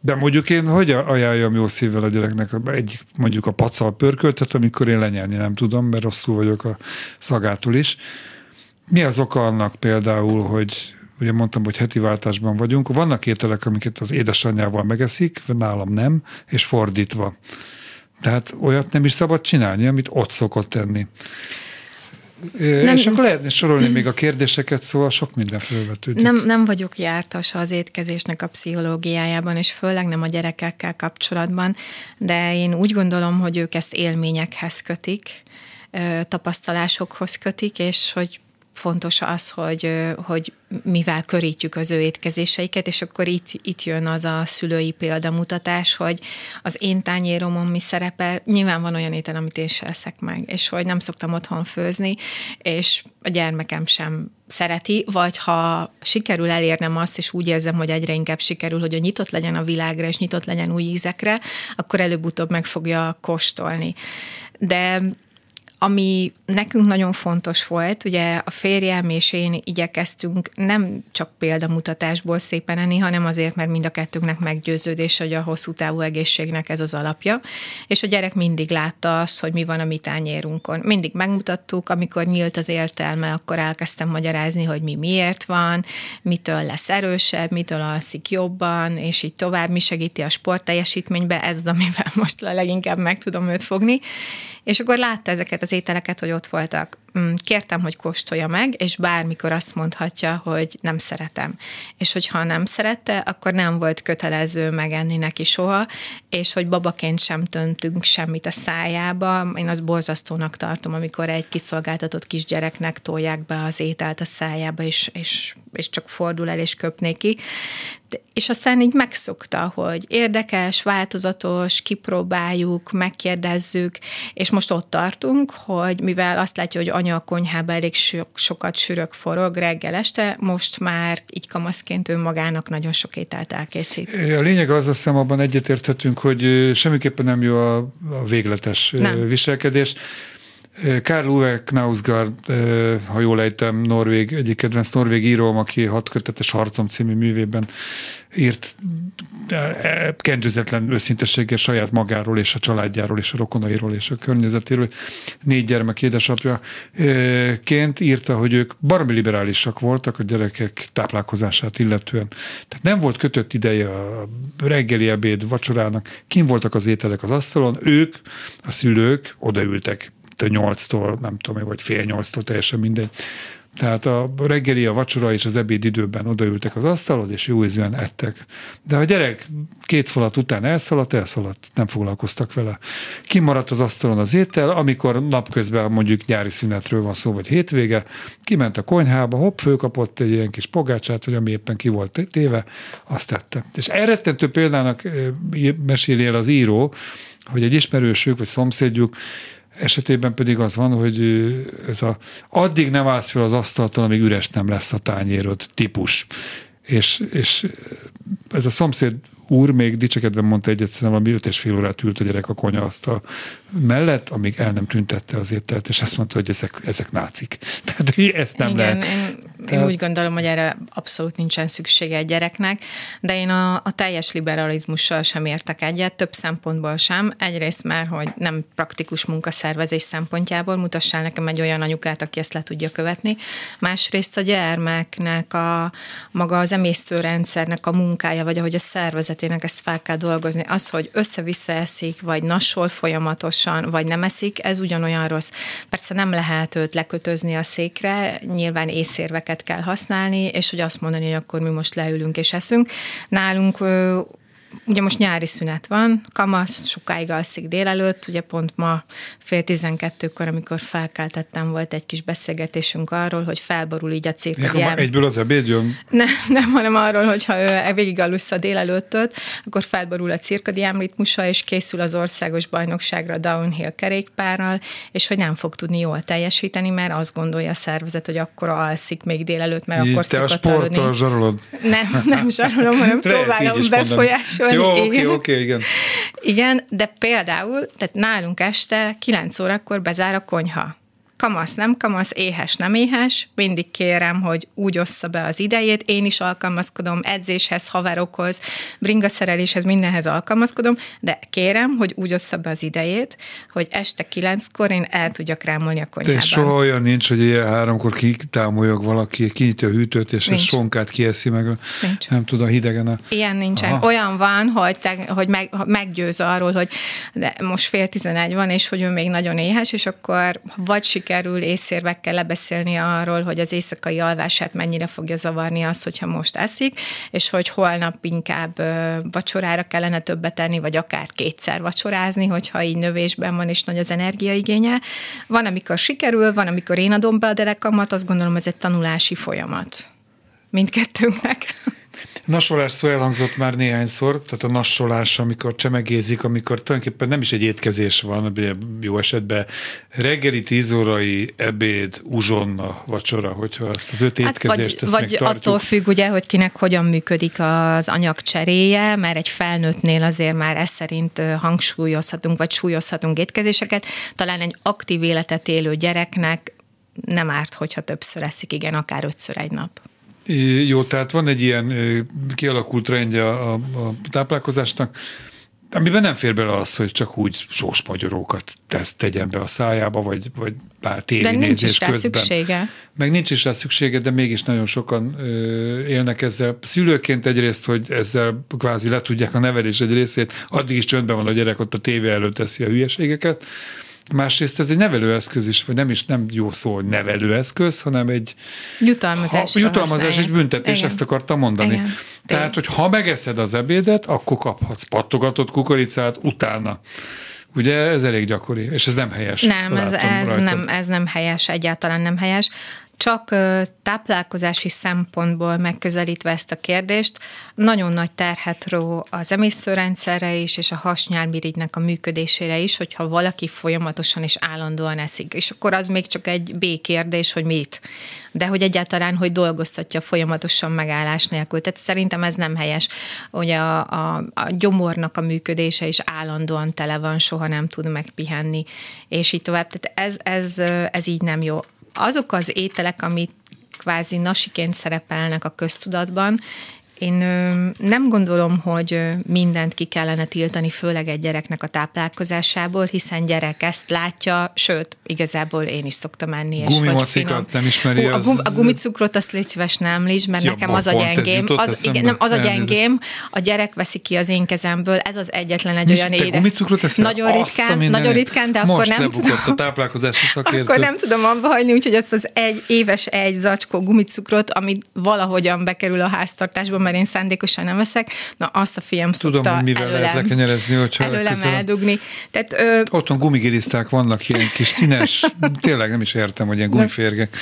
de mondjuk én hogy ajánljam jó szívvel a gyereknek egy, mondjuk a pacal pörköltet, amikor én lenyelni nem tudom, mert rosszul vagyok a szagától is. Mi az oka annak például, hogy ugye mondtam, hogy heti váltásban vagyunk, vannak ételek, amiket az édesanyjával megeszik, nálam nem, és fordítva. Tehát olyat nem is szabad csinálni, amit ott szokott tenni. Nem, és akkor lehetne sorolni még a kérdéseket, szóval sok minden felvetődik. Nem, nem vagyok jártas az étkezésnek a pszichológiájában, és főleg nem a gyerekekkel kapcsolatban, de én úgy gondolom, hogy ők ezt élményekhez kötik, tapasztalásokhoz kötik, és hogy fontos az, hogy, hogy mivel körítjük az ő étkezéseiket, és akkor itt, itt jön az a szülői példamutatás, hogy az én tányéromon mi szerepel. Nyilván van olyan étel, amit én sem eszek meg, és hogy nem szoktam otthon főzni, és a gyermekem sem szereti, vagy ha sikerül elérnem azt, és úgy érzem, hogy egyre inkább sikerül, hogy a nyitott legyen a világra, és nyitott legyen új ízekre, akkor előbb-utóbb meg fogja kóstolni. De ami nekünk nagyon fontos volt, ugye a férjem és én igyekeztünk nem csak példamutatásból szépen enni, hanem azért, mert mind a kettőnknek meggyőződés, hogy a hosszú távú egészségnek ez az alapja, és a gyerek mindig látta azt, hogy mi van a mi tányérunkon. Mindig megmutattuk, amikor nyílt az értelme, akkor elkezdtem magyarázni, hogy mi miért van, mitől lesz erősebb, mitől alszik jobban, és így tovább, mi segíti a sportteljesítménybe, ez az, amivel most leginkább meg tudom őt fogni. És akkor látta ezeket az ételeket, hogy ott voltak kértem, hogy kóstolja meg, és bármikor azt mondhatja, hogy nem szeretem. És hogyha nem szerette, akkor nem volt kötelező megenni neki soha, és hogy babaként sem töntünk semmit a szájába. Én azt borzasztónak tartom, amikor egy kiszolgáltatott kisgyereknek tolják be az ételt a szájába, és, és, és csak fordul el és köpné ki és aztán így megszokta, hogy érdekes, változatos, kipróbáljuk, megkérdezzük, és most ott tartunk, hogy mivel azt látja, hogy anya a konyhában elég so- sokat sűrök forog reggel este, most már így kamaszként ő magának nagyon sok ételt elkészít. A lényeg az, azt hiszem abban egyetérthetünk, hogy semmiképpen nem jó a, a végletes nem. viselkedés. Karl Uwe Knausgaard, ha jól ejtem, Norvég, egyik kedvenc norvég íróm, aki hat kötetes harcom című művében írt kendőzetlen őszintességgel saját magáról és a családjáról és a rokonairól és a környezetéről. Négy gyermek édesapja ként írta, hogy ők baromi liberálisak voltak a gyerekek táplálkozását illetően. Tehát nem volt kötött ideje a reggeli ebéd, vacsorának, kim voltak az ételek az asztalon, ők, a szülők odaültek 8-tól, nem tudom, vagy fél 8-tól, teljesen mindegy. Tehát a reggeli, a vacsora és az ebéd időben odaültek az asztalhoz, és jó ízűen ettek. De a gyerek két falat után elszaladt, elszaladt, nem foglalkoztak vele. Kimaradt az asztalon az étel, amikor napközben mondjuk nyári szünetről van szó, vagy hétvége, kiment a konyhába, hopp, fölkapott egy ilyen kis pogácsát, vagy ami éppen ki volt téve, azt tette. És elrettentő példának meséli el az író, hogy egy ismerősük, vagy szomszédjuk esetében pedig az van, hogy ez a addig nem állsz fel az asztaltól, amíg üres nem lesz a tányérod típus. És, és ez a szomszéd úr még dicsekedve mondta egyet, szerintem valami öt és fél órát ült a gyerek a konyhaasztal mellett, amíg el nem tüntette az ételt, és azt mondta, hogy ezek, ezek nácik. [laughs] Tehát ezt nem Igen, lehet. Én, Tehát... én úgy gondolom, hogy erre abszolút nincsen szüksége egy gyereknek, de én a, a teljes liberalizmussal sem értek egyet, több szempontból sem. Egyrészt már, hogy nem praktikus munkaszervezés szempontjából mutassál nekem egy olyan anyukát, aki ezt le tudja követni. Másrészt a gyermeknek a maga az emésztőrendszernek a munkája, vagy ahogy a szervezetének ezt fel kell dolgozni. Az, hogy össze-vissza eszik, vagy nasol folyamatos tudatosan, vagy nem eszik, ez ugyanolyan rossz. Persze nem lehet őt lekötözni a székre, nyilván észérveket kell használni, és hogy azt mondani, hogy akkor mi most leülünk és eszünk. Nálunk ugye most nyári szünet van, kamasz, sokáig alszik délelőtt, ugye pont ma fél tizenkettőkor, amikor felkeltettem, volt egy kis beszélgetésünk arról, hogy felborul így a cirkadián. Egyből az ebéd jön? Nem, nem, hanem arról, hogyha ő végig alussza délelőttöt, akkor felborul a cirkadián ritmusa, és készül az országos bajnokságra downhill kerékpárral, és hogy nem fog tudni jól teljesíteni, mert azt gondolja a szervezet, hogy akkor alszik még délelőtt, mert így akkor te a sporttal zsarolod? Nem, nem zsarolom, hanem próbálom befolyásolni javasolni. Jó, oké, oké, okay, igen. Igen, de például, tehát nálunk este 9 órakor bezár a konyha kamasz, nem kamasz, éhes, nem éhes, mindig kérem, hogy úgy ossza be az idejét, én is alkalmazkodom edzéshez, haverokhoz, bringaszereléshez, mindenhez alkalmazkodom, de kérem, hogy úgy ossza be az idejét, hogy este kilenckor én el tudjak rámolni a konyhában. De soha olyan nincs, hogy ilyen háromkor kitámolyog valaki, kinyitja a hűtőt, és nincs. a sonkát kieszi meg, nincs. nem tudom, hidegen a... Ilyen nincsen. Aha. Olyan van, hogy, te, hogy meg, meggyőz arról, hogy de most fél tizenegy van, és hogy ő még nagyon éhes, és akkor vagy sikerül észérvekkel lebeszélni arról, hogy az éjszakai alvását mennyire fogja zavarni az, hogyha most eszik, és hogy holnap inkább vacsorára kellene többet tenni, vagy akár kétszer vacsorázni, hogyha így növésben van, és nagy az energiaigénye. Van, amikor sikerül, van, amikor én adom be a derekamat, azt gondolom, ez egy tanulási folyamat mindkettőnknek. Nasolás szó elhangzott már néhányszor, tehát a nasolás, amikor csemegézik, amikor tulajdonképpen nem is egy étkezés van, jó esetben reggeli tíz órai ebéd, uzsonna, vacsora, hogyha ezt az öt étkezést hát vagy, vagy attól függ, ugye, hogy kinek hogyan működik az anyag cseréje, mert egy felnőttnél azért már ez szerint hangsúlyozhatunk, vagy súlyozhatunk étkezéseket. Talán egy aktív életet élő gyereknek nem árt, hogyha többször eszik, igen, akár ötször egy nap. Jó, tehát van egy ilyen kialakult trendje a, a táplálkozásnak, amiben nem fér bele az, hogy csak úgy sós magyarókat tesz, tegyen be a szájába, vagy, vagy bár téli de nincs is rá közben. szüksége. Meg nincs is rá szüksége, de mégis nagyon sokan ö, élnek ezzel. Szülőként egyrészt, hogy ezzel kvázi le tudják a nevelés egy részét, addig is csöndben van a gyerek, ott a tévé előtt teszi a hülyeségeket, Másrészt ez egy nevelőeszköz is, vagy nem is nem jó szó, hogy nevelőeszköz, hanem egy Jutalmazás. ha, jutalmazás és büntetés, ezt akartam mondani. Igen. Tehát, hogy ha megeszed az ebédet, akkor kaphatsz pattogatott kukoricát utána. Ugye ez elég gyakori, és ez nem helyes. Nem, ez, ez, rajtad. nem, ez nem helyes, egyáltalán nem helyes. Csak táplálkozási szempontból megközelítve ezt a kérdést, nagyon nagy terhet ró az emésztőrendszerre is, és a hasnyálmirigynek a működésére is, hogyha valaki folyamatosan és állandóan eszik. És akkor az még csak egy B kérdés, hogy mit. De hogy egyáltalán, hogy dolgoztatja folyamatosan megállás nélkül. Tehát szerintem ez nem helyes. Ugye a, a, a gyomornak a működése is állandóan tele van, soha nem tud megpihenni, és így tovább. Tehát ez, ez, ez így nem jó azok az ételek, amik kvázi nasiként szerepelnek a köztudatban, én nem gondolom, hogy mindent ki kellene tiltani, főleg egy gyereknek a táplálkozásából, hiszen gyerek ezt látja, sőt, igazából én is szoktam enni. Gumimacikat nem ismeri, Hú, a, gum, a gumicukrot azt légy szíves ne említsd, mert Ja, nekem az a gyengém. Az, igen, nem, az a gyengém, a gyerek veszi ki az én kezemből, ez az egyetlen egy olyan éde. Nagyon ritkán, nagyon ritkán, de akkor nem tudom. a táplálkozási szakértő. Akkor nem tudom abba hagyni, úgyhogy azt az egy éves egy zacskó gumicukrot, amit valahogyan bekerül a háztartásba, mert én szándékosan nem veszek, na azt a fiam Tudom, szokta hogy mivel lehet előlem, lekenyerezni, hogyha előlem eldugni. Tehát ö, Otthon gumigiliszták vannak, ilyen kis színes, [laughs] tényleg nem is értem, hogy ilyen gumiférgek,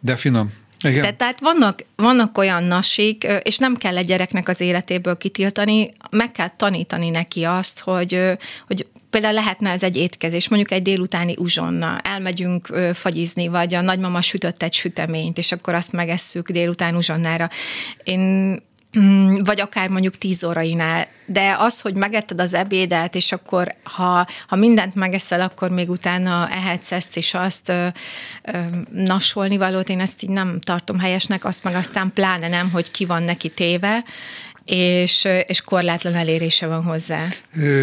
de finom. Igen. De, tehát vannak, vannak olyan nasik, és nem kell egy gyereknek az életéből kitiltani, meg kell tanítani neki azt, hogy, hogy például lehetne ez egy étkezés, mondjuk egy délutáni uzsonna, elmegyünk fagyizni, vagy a nagymama sütött egy süteményt, és akkor azt megesszük délután uzsonnára. Én mm, vagy akár mondjuk tíz órainál, de az, hogy megetted az ebédet, és akkor ha, ha mindent megeszel, akkor még utána ehetsz ezt és azt ö, ö, nasolni valót, én ezt így nem tartom helyesnek, azt meg aztán pláne nem, hogy ki van neki téve, és, és korlátlan elérése van hozzá.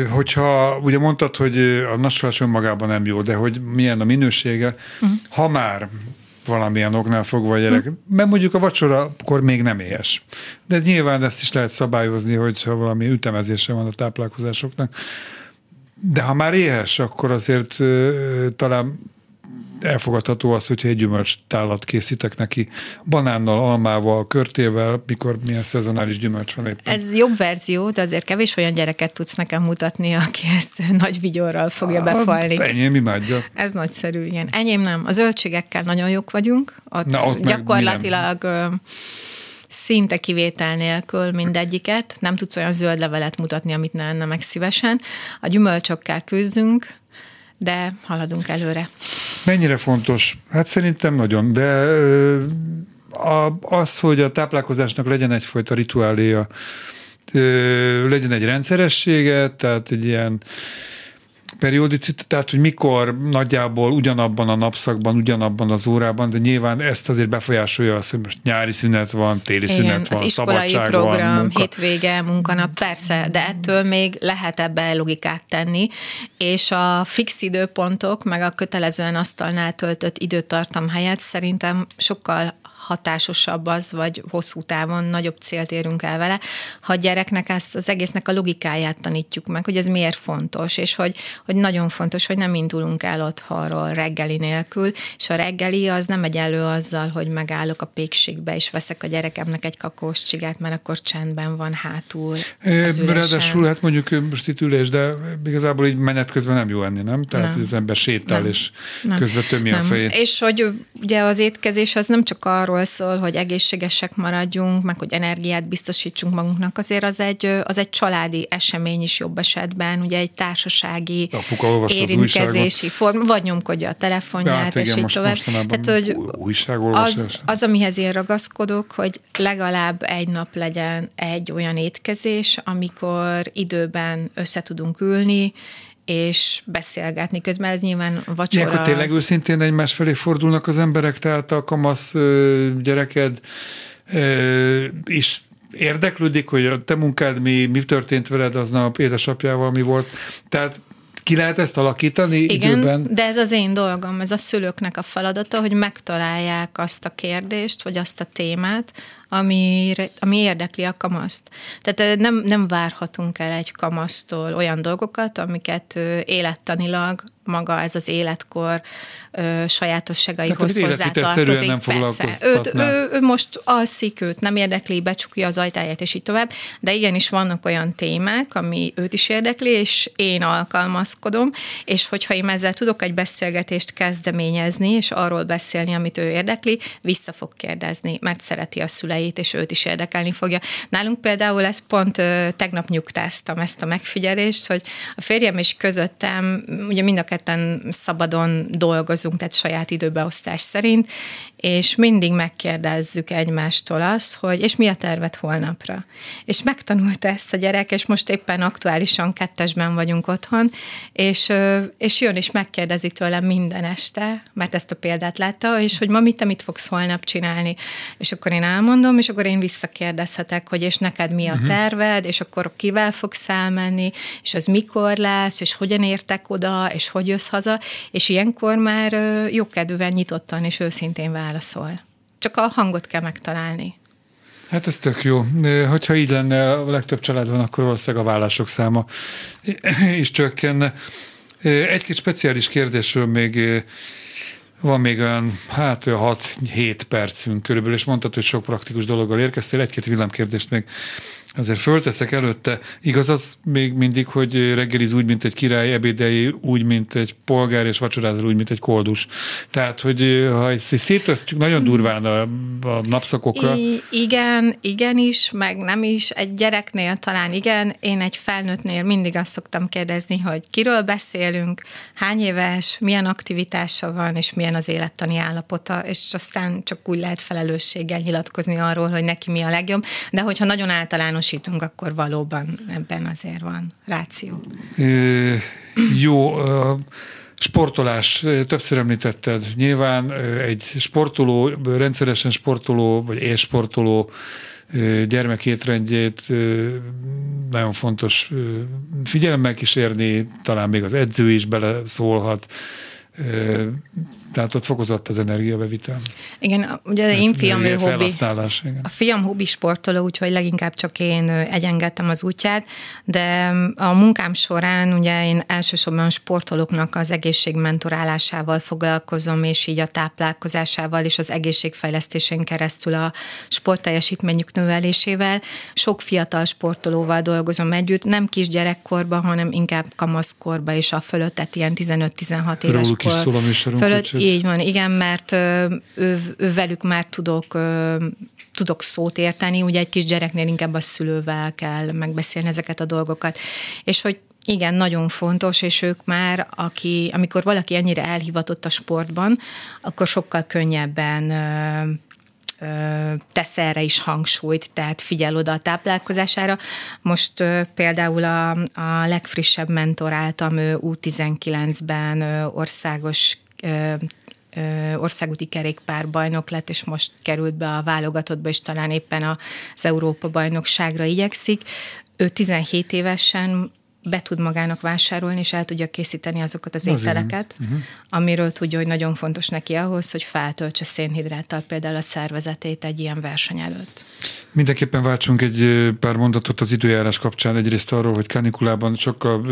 Hogyha ugye mondtad, hogy a nasolás önmagában nem jó, de hogy milyen a minősége, uh-huh. ha már valamilyen oknál fogva a gyerek, uh-huh. mert mondjuk a vacsorakor még nem éhes. De ez nyilván ezt is lehet szabályozni, hogyha valami ütemezése van a táplálkozásoknak. De ha már éhes, akkor azért talán elfogadható az, hogyha egy gyümölcstálat készítek neki, banánnal, almával, körtével, mikor milyen szezonális gyümölcs van éppen. Ez jobb verzió, de azért kevés olyan gyereket tudsz nekem mutatni, aki ezt [laughs] nagy vigyorral fogja befalni. Enyém imádja. Ez nagyszerű, igen. Enyém nem. A zöldségekkel nagyon jók vagyunk. Ott, Na, ott gyakorlatilag szinte kivétel nélkül mindegyiket. Nem tudsz olyan zöld levelet mutatni, amit ne enne meg szívesen. A gyümölcsökkel küzdünk, de haladunk előre. Mennyire fontos? Hát szerintem nagyon, de az, hogy a táplálkozásnak legyen egyfajta rituáléja, legyen egy rendszeressége, tehát egy ilyen periodicitás, tehát hogy mikor nagyjából ugyanabban a napszakban, ugyanabban az órában, de nyilván ezt azért befolyásolja az, hogy most nyári szünet van, téli Igen, szünet van, az iskolai szabadság program, van, munka. hétvége, munkanap, persze, de ettől még lehet ebbe logikát tenni, és a fix időpontok, meg a kötelezően asztalnál töltött időtartam helyett szerintem sokkal hatásosabb az, vagy hosszú távon nagyobb célt érünk el vele, ha a gyereknek ezt az egésznek a logikáját tanítjuk meg, hogy ez miért fontos, és hogy, hogy nagyon fontos, hogy nem indulunk el otthonról reggeli nélkül, és a reggeli az nem egy elő azzal, hogy megállok a pékségbe, és veszek a gyerekemnek egy kakós csigát, mert akkor csendben van hátul az ülésem. Ráadásul hát mondjuk most itt ülés, de igazából így menet közben nem jó enni, nem? Tehát Nem. hogy az ember sétál, Nem. és közben tömi a Nem. fejét. És hogy ugye az étkezés az nem csak arról szól, hogy egészségesek maradjunk, meg hogy energiát biztosítsunk magunknak, azért az egy, az egy családi esemény is jobb esetben, ugye egy társasági Apuka olvassa az érintkezési forma, vagy nyomkodja a telefonját, Hát és igen, így most tovább. Tehát, hogy az, az, amihez én ragaszkodok, hogy legalább egy nap legyen egy olyan étkezés, amikor időben össze tudunk ülni, és beszélgetni közben, ez nyilván vacsora. Ilyenkor tényleg az- őszintén egymás felé fordulnak az emberek, tehát a kamasz gyereked is érdeklődik, hogy a te munkád mi, mi történt veled aznap édesapjával, mi volt. Tehát ki lehet ezt alakítani Igen, időben? de ez az én dolgom, ez a szülőknek a feladata, hogy megtalálják azt a kérdést, vagy azt a témát, ami, ami érdekli a kamaszt. Tehát nem, nem várhatunk el egy kamasztól olyan dolgokat, amiket élettanilag maga ez az életkor ö, sajátosságaihoz Tehát, hozzátartozik. nem Persze. Őt, ő, ő most alszik, őt nem érdekli, becsukja az ajtáját, és így tovább, de igenis vannak olyan témák, ami őt is érdekli, és én alkalmazkodom, és hogyha én ezzel tudok egy beszélgetést kezdeményezni, és arról beszélni, amit ő érdekli, vissza fog kérdezni, mert szereti a szüleit, és őt is érdekelni fogja. Nálunk például ez pont ö, tegnap nyugtáztam ezt a megfigyelést, hogy a férjem és közöttem, ugye mind a ketten szabadon dolgozunk, tehát saját időbeosztás szerint, és mindig megkérdezzük egymástól azt, hogy és mi a tervet holnapra. És megtanulta ezt a gyerek, és most éppen aktuálisan kettesben vagyunk otthon, és, és jön és megkérdezi tőlem minden este, mert ezt a példát látta, és hogy mami, te mit fogsz holnap csinálni? És akkor én elmondom, és akkor én visszakérdezhetek, hogy és neked mi a terved, és akkor kivel fogsz elmenni, és az mikor lesz, és hogyan értek oda, és hogy jössz haza, és ilyenkor már jókedvűen nyitottan és őszintén válaszol. Csak a hangot kell megtalálni. Hát ez tök jó. Hogyha így lenne, a legtöbb családban, akkor valószínűleg a vállások száma is csökkenne. Egy-két speciális kérdésről még van még olyan, hát 6-7 percünk körülbelül, és mondtad, hogy sok praktikus dologgal érkeztél, egy-két villámkérdést még azért fölteszek előtte. Igaz az még mindig, hogy reggeliz úgy, mint egy király, ebédei úgy, mint egy polgár, és vacsorázol úgy, mint egy koldus. Tehát, hogy ha ezt szétosztjuk nagyon durván a, a napszakokra. I- igen, igen is, meg nem is. Egy gyereknél talán igen, én egy felnőttnél mindig azt szoktam kérdezni, hogy kiről beszélünk, hány éves, milyen aktivitása van, és milyen az élettani állapota, és aztán csak úgy lehet felelősséggel nyilatkozni arról, hogy neki mi a legjobb, de hogyha nagyon általánosítunk, akkor valóban ebben azért van ráció. Ö, jó, ö, sportolás, többször említetted. Nyilván egy sportoló, rendszeresen sportoló, vagy élsportoló ö, gyermek étrendjét ö, nagyon fontos figyelemmel kísérni, talán még az edző is beleszólhat. Tehát ott fokozott az energiabevitel. Igen, ugye az én fiam ő hobbi. Igen. A fiam hobbi sportoló, úgyhogy leginkább csak én egyengettem az útját, de a munkám során ugye én elsősorban sportolóknak az egészségmentorálásával foglalkozom, és így a táplálkozásával és az egészségfejlesztésén keresztül a sportteljesítményük növelésével. Sok fiatal sportolóval dolgozom együtt, nem kisgyerekkorban, hanem inkább kamaszkorban és a fölött, tehát ilyen 15-16 éves Róluk is kor szól a műsorunk, fölött. Így van, igen, mert ö, ő, ő velük már tudok tudok szót érteni, ugye egy kis gyereknél inkább a szülővel kell megbeszélni ezeket a dolgokat. És hogy igen, nagyon fontos, és ők már, aki, amikor valaki ennyire elhivatott a sportban, akkor sokkal könnyebben ö, ö, tesz erre is hangsúlyt, tehát figyel oda a táplálkozására. Most ö, például a, a legfrissebb mentoráltam ő U19-ben ö, országos országúti kerékpárbajnok lett, és most került be a válogatottba, és talán éppen az Európa bajnokságra igyekszik. Ő 17 évesen be tud magának vásárolni, és el tudja készíteni azokat az Az ételeket, uh-huh. amiről tudja, hogy nagyon fontos neki ahhoz, hogy feltöltse szénhidráttal például a szervezetét egy ilyen verseny előtt. Mindenképpen váltsunk egy pár mondatot az időjárás kapcsán. Egyrészt arról, hogy kanikulában sokkal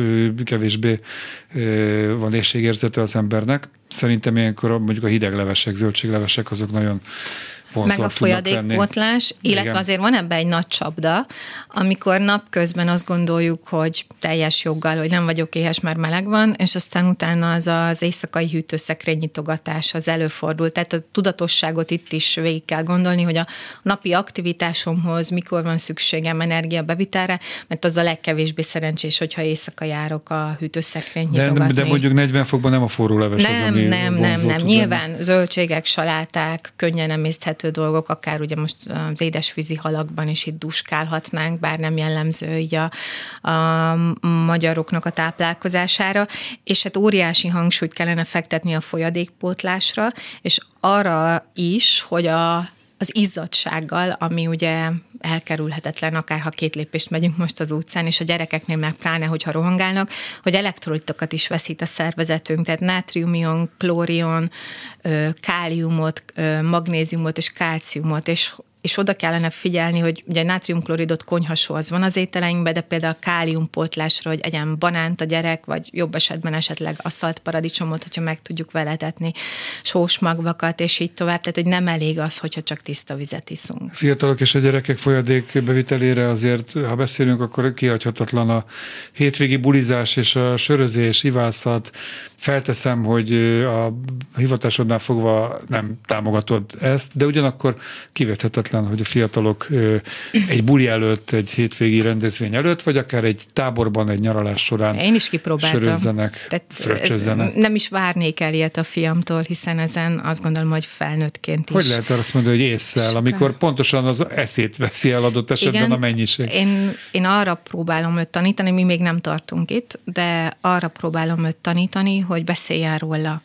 kevésbé van éjségérzete az embernek. Szerintem ilyenkor mondjuk a hideg levesek, zöldséglevesek, azok nagyon meg a folyadékpotlás, illetve Igen. azért van ebben egy nagy csapda, amikor napközben azt gondoljuk, hogy teljes joggal, hogy nem vagyok éhes, mert meleg van, és aztán utána az az éjszakai hűtőszekrény nyitogatás az előfordul. Tehát a tudatosságot itt is végig kell gondolni, hogy a napi aktivitásomhoz mikor van szükségem energiabevitelre, mert az a legkevésbé szerencsés, hogyha éjszaka járok a hűtőszekrény De, nyitogatni. de mondjuk 40 fokban nem a forró leves az, Nem, ami nem, nem, nem. Nyilván zöldségek, saláták, könnyen emészthető dolgok, akár ugye most az édesvízi halakban is itt duskálhatnánk, bár nem jellemző így a, a magyaroknak a táplálkozására, és hát óriási hangsúlyt kellene fektetni a folyadékpótlásra, és arra is, hogy a az izzadsággal, ami ugye elkerülhetetlen, akár ha két lépést megyünk most az utcán, és a gyerekeknél meg pláne, hogyha rohangálnak, hogy elektrolitokat is veszít a szervezetünk, tehát nátriumion, klórion, káliumot, magnéziumot és kálciumot, és és oda kellene figyelni, hogy ugye nátriumkloridot konyhasó az van az ételeinkben, de például káliumpótlásra, hogy egyen banánt a gyerek, vagy jobb esetben esetleg aszalt paradicsomot, hogyha meg tudjuk veletetni, sós magvakat, és így tovább. Tehát, hogy nem elég az, hogyha csak tiszta vizet iszunk. Fiatalok és a gyerekek folyadék bevitelére azért, ha beszélünk, akkor kihagyhatatlan a hétvégi bulizás és a sörözés, ivászat. Felteszem, hogy a hivatásodnál fogva nem támogatod ezt, de ugyanakkor kivethetetlen, hogy a fiatalok egy buli előtt, egy hétvégi rendezvény előtt, vagy akár egy táborban, egy nyaralás során Én is kipróbáltam. sörözzenek, fröccsözzenek. Nem is várnék el ilyet a fiamtól, hiszen ezen azt gondolom, hogy felnőttként is. Hogy lehet azt mondani, hogy észszel, amikor pontosan az eszét veszi el adott esetben Igen, a mennyiség? Én, én arra próbálom őt tanítani, mi még nem tartunk itt, de arra próbálom őt tanítani, hogy beszéljen róla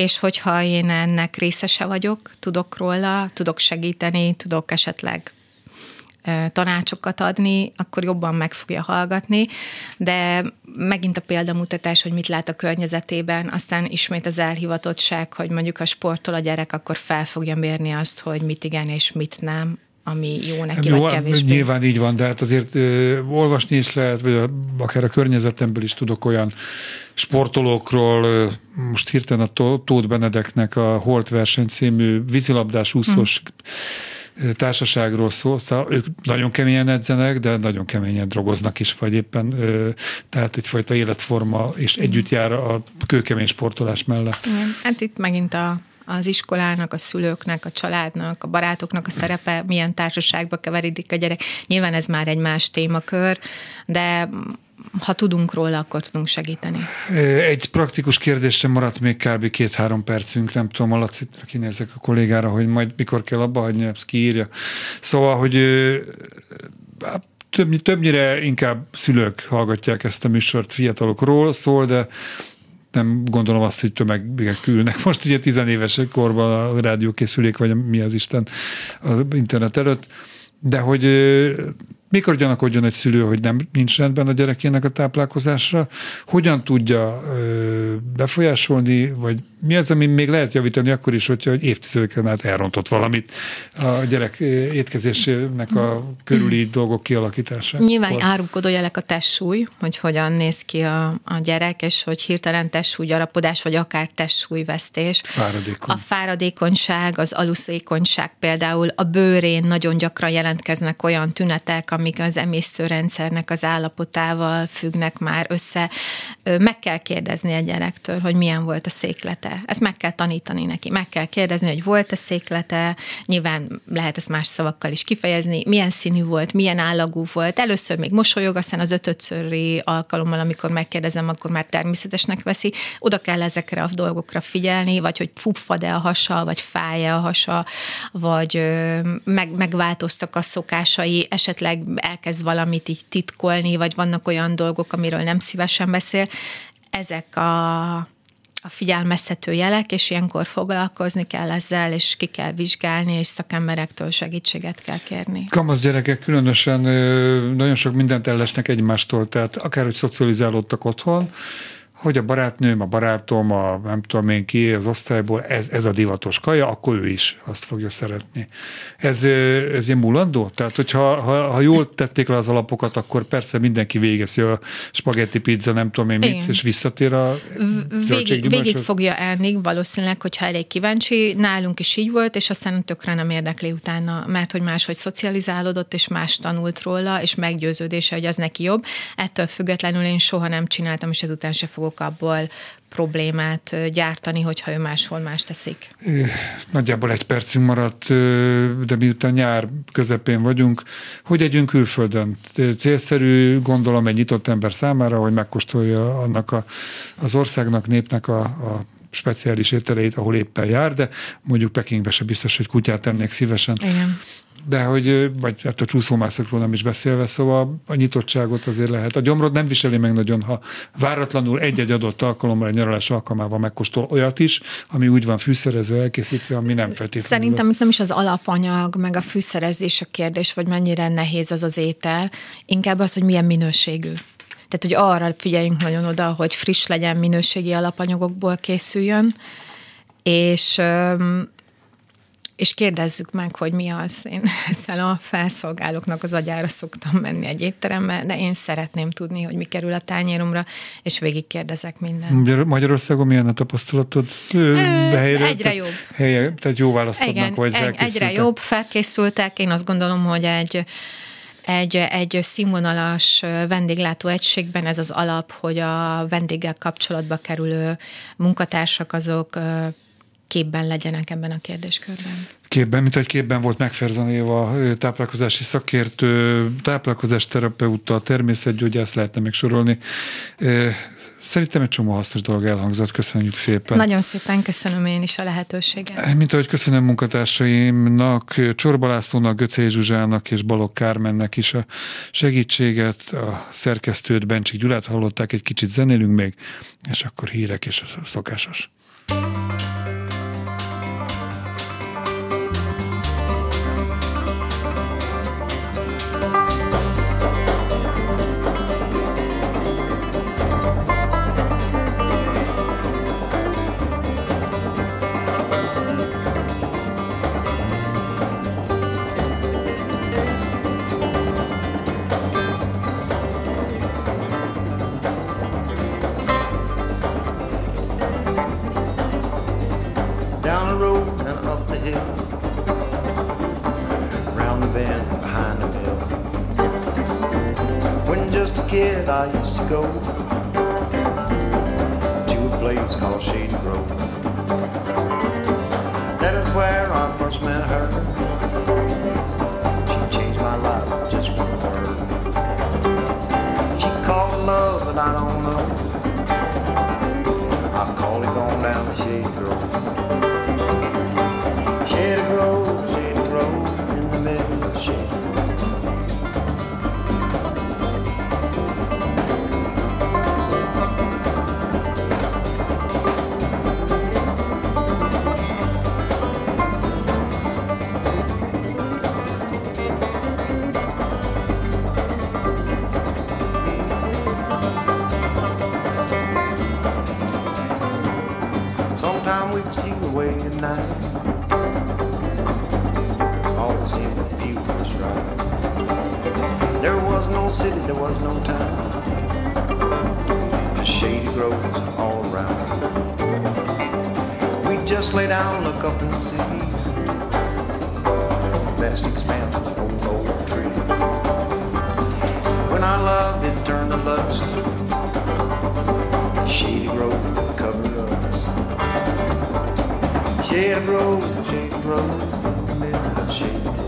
és hogyha én ennek részese vagyok, tudok róla, tudok segíteni, tudok esetleg tanácsokat adni, akkor jobban meg fogja hallgatni, de megint a példamutatás, hogy mit lát a környezetében, aztán ismét az elhivatottság, hogy mondjuk a sporttól a gyerek akkor fel fogja mérni azt, hogy mit igen és mit nem, ami jó neki, jó, vagy kevésbé. Nyilván így van, de hát azért ö, olvasni is lehet, vagy akár a környezetemből is tudok olyan sportolókról, ö, most hirtelen a Tóth Benedeknek a Holt verseny című vízilabdás úszós hmm. társaságról szól, szóval ők nagyon keményen edzenek, de nagyon keményen drogoznak is, vagy éppen, ö, tehát egyfajta életforma, és együtt jár a kőkemény sportolás mellett. Igen. Hát itt megint a az iskolának, a szülőknek, a családnak, a barátoknak a szerepe, milyen társaságba keveredik a gyerek. Nyilván ez már egy más témakör, de ha tudunk róla, akkor tudunk segíteni. Egy praktikus kérdésre maradt még kb. két-három percünk, nem tudom, a Lacitra kinézek a kollégára, hogy majd mikor kell abba hagyni, ezt kiírja. Szóval, hogy több, többnyire inkább szülők hallgatják ezt a műsort, fiatalokról szól, de nem gondolom azt, hogy tömegek ülnek [laughs] most ugye tizenéves korban a rádiókészülék, vagy mi az Isten az internet előtt, de hogy mikor gyanakodjon egy szülő, hogy nem nincs rendben a gyerekének a táplálkozásra, hogyan tudja ö, befolyásolni, vagy mi az, ami még lehet javítani akkor is, hogyha hogy évtizedeken át elrontott valamit a gyerek étkezésének a körüli dolgok kialakítása. Nyilván árulkodó jelek a testsúly, hogy hogyan néz ki a, a gyerek, és hogy hirtelen testsúly gyarapodás, vagy akár testsúlyvesztés. Fáradékony. A fáradékonyság, az aluszékonyság például a bőrén nagyon gyakran jelentkeznek olyan tünetek, amik az emésztőrendszernek az állapotával függnek már össze. Meg kell kérdezni a gyerektől, hogy milyen volt a széklete. Ezt meg kell tanítani neki. Meg kell kérdezni, hogy volt-e széklete, nyilván lehet ezt más szavakkal is kifejezni, milyen színű volt, milyen állagú volt. Először még mosolyog, aztán az ötödszöri alkalommal, amikor megkérdezem, akkor már természetesnek veszi. Oda kell ezekre a dolgokra figyelni, vagy hogy fupfad-e a hasa, vagy fáj-e a hasa, vagy meg, megváltoztak a szokásai, esetleg elkezd valamit így titkolni, vagy vannak olyan dolgok, amiről nem szívesen beszél. Ezek a, a figyelmeztető jelek, és ilyenkor foglalkozni kell ezzel, és ki kell vizsgálni, és szakemberektől segítséget kell kérni. Kamasz gyerekek különösen nagyon sok mindent ellesnek egymástól, tehát akár, hogy szocializálódtak otthon, hogy a barátnőm, a barátom, a nem tudom én ki az osztályból, ez, ez a divatos kaja, akkor ő is azt fogja szeretni. Ez, ez ilyen mulandó? Tehát, hogyha ha, ha jól tették le az alapokat, akkor persze mindenki végezi a spagetti pizza, nem tudom én mit, Igen. és visszatér a végig, végig fogja elni, valószínűleg, hogyha elég kíváncsi. Nálunk is így volt, és aztán tökre nem érdekli utána, mert hogy máshogy szocializálódott, és más tanult róla, és meggyőződése, hogy az neki jobb. Ettől függetlenül én soha nem csináltam, és ezután se fogok fogok abból problémát gyártani, hogyha ő máshol más teszik. Nagyjából egy percünk maradt, de miután nyár közepén vagyunk, hogy együnk külföldön? Célszerű, gondolom, egy nyitott ember számára, hogy megkóstolja annak a, az országnak, népnek a, a speciális ételeit, ahol éppen jár, de mondjuk Pekingbe se biztos, hogy kutyát tennék szívesen. Igen de hogy, vagy hát a csúszómászokról nem is beszélve, szóval a nyitottságot azért lehet. A gyomrod nem viseli meg nagyon, ha váratlanul egy-egy adott alkalommal, egy nyaralás alkalmával megkóstol olyat is, ami úgy van fűszerező, elkészítve, ami nem feltétlenül. Szerintem itt nem is az alapanyag, meg a fűszerezés a kérdés, vagy mennyire nehéz az az étel, inkább az, hogy milyen minőségű. Tehát, hogy arra figyeljünk nagyon oda, hogy friss legyen, minőségi alapanyagokból készüljön, és és kérdezzük meg, hogy mi az. Én [laughs] ezzel a felszolgálóknak az agyára szoktam menni egy étterembe, de én szeretném tudni, hogy mi kerül a tányéromra, és végig kérdezek mindent. Magyarországon milyen a tapasztalatod? Helyre, egyre jobb. Helye, tehát jó választodnak, Igen, vagy egy, Egyre jobb, felkészültek. Én azt gondolom, hogy egy egy, egy színvonalas vendéglátó egységben ez az alap, hogy a vendéggel kapcsolatba kerülő munkatársak azok képben legyenek ebben a kérdéskörben. Képben, mint hogy képben volt Megferzan Éva táplálkozási szakértő, táplálkozás terapeuta, természetgyógyász lehetne még sorolni. Szerintem egy csomó hasznos dolog elhangzott, köszönjük szépen. Nagyon szépen köszönöm én is a lehetőséget. Mint ahogy köszönöm munkatársaimnak, Csorba Lászlónak, Göcé Zsuzsának és Balog Kármennek is a segítséget, a szerkesztőt, Bencsik Gyulát hallották, egy kicsit zenélünk még, és akkor hírek és a szokásos. man hurt. Look up and see the vast expanse of an old, old tree. When I love it turned to lust. Shady road covered us. Shady road, shady road, little shady.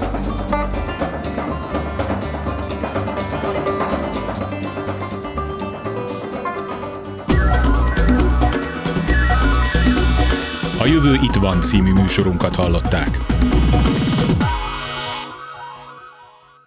Jövő itt van című műsorunkat hallották.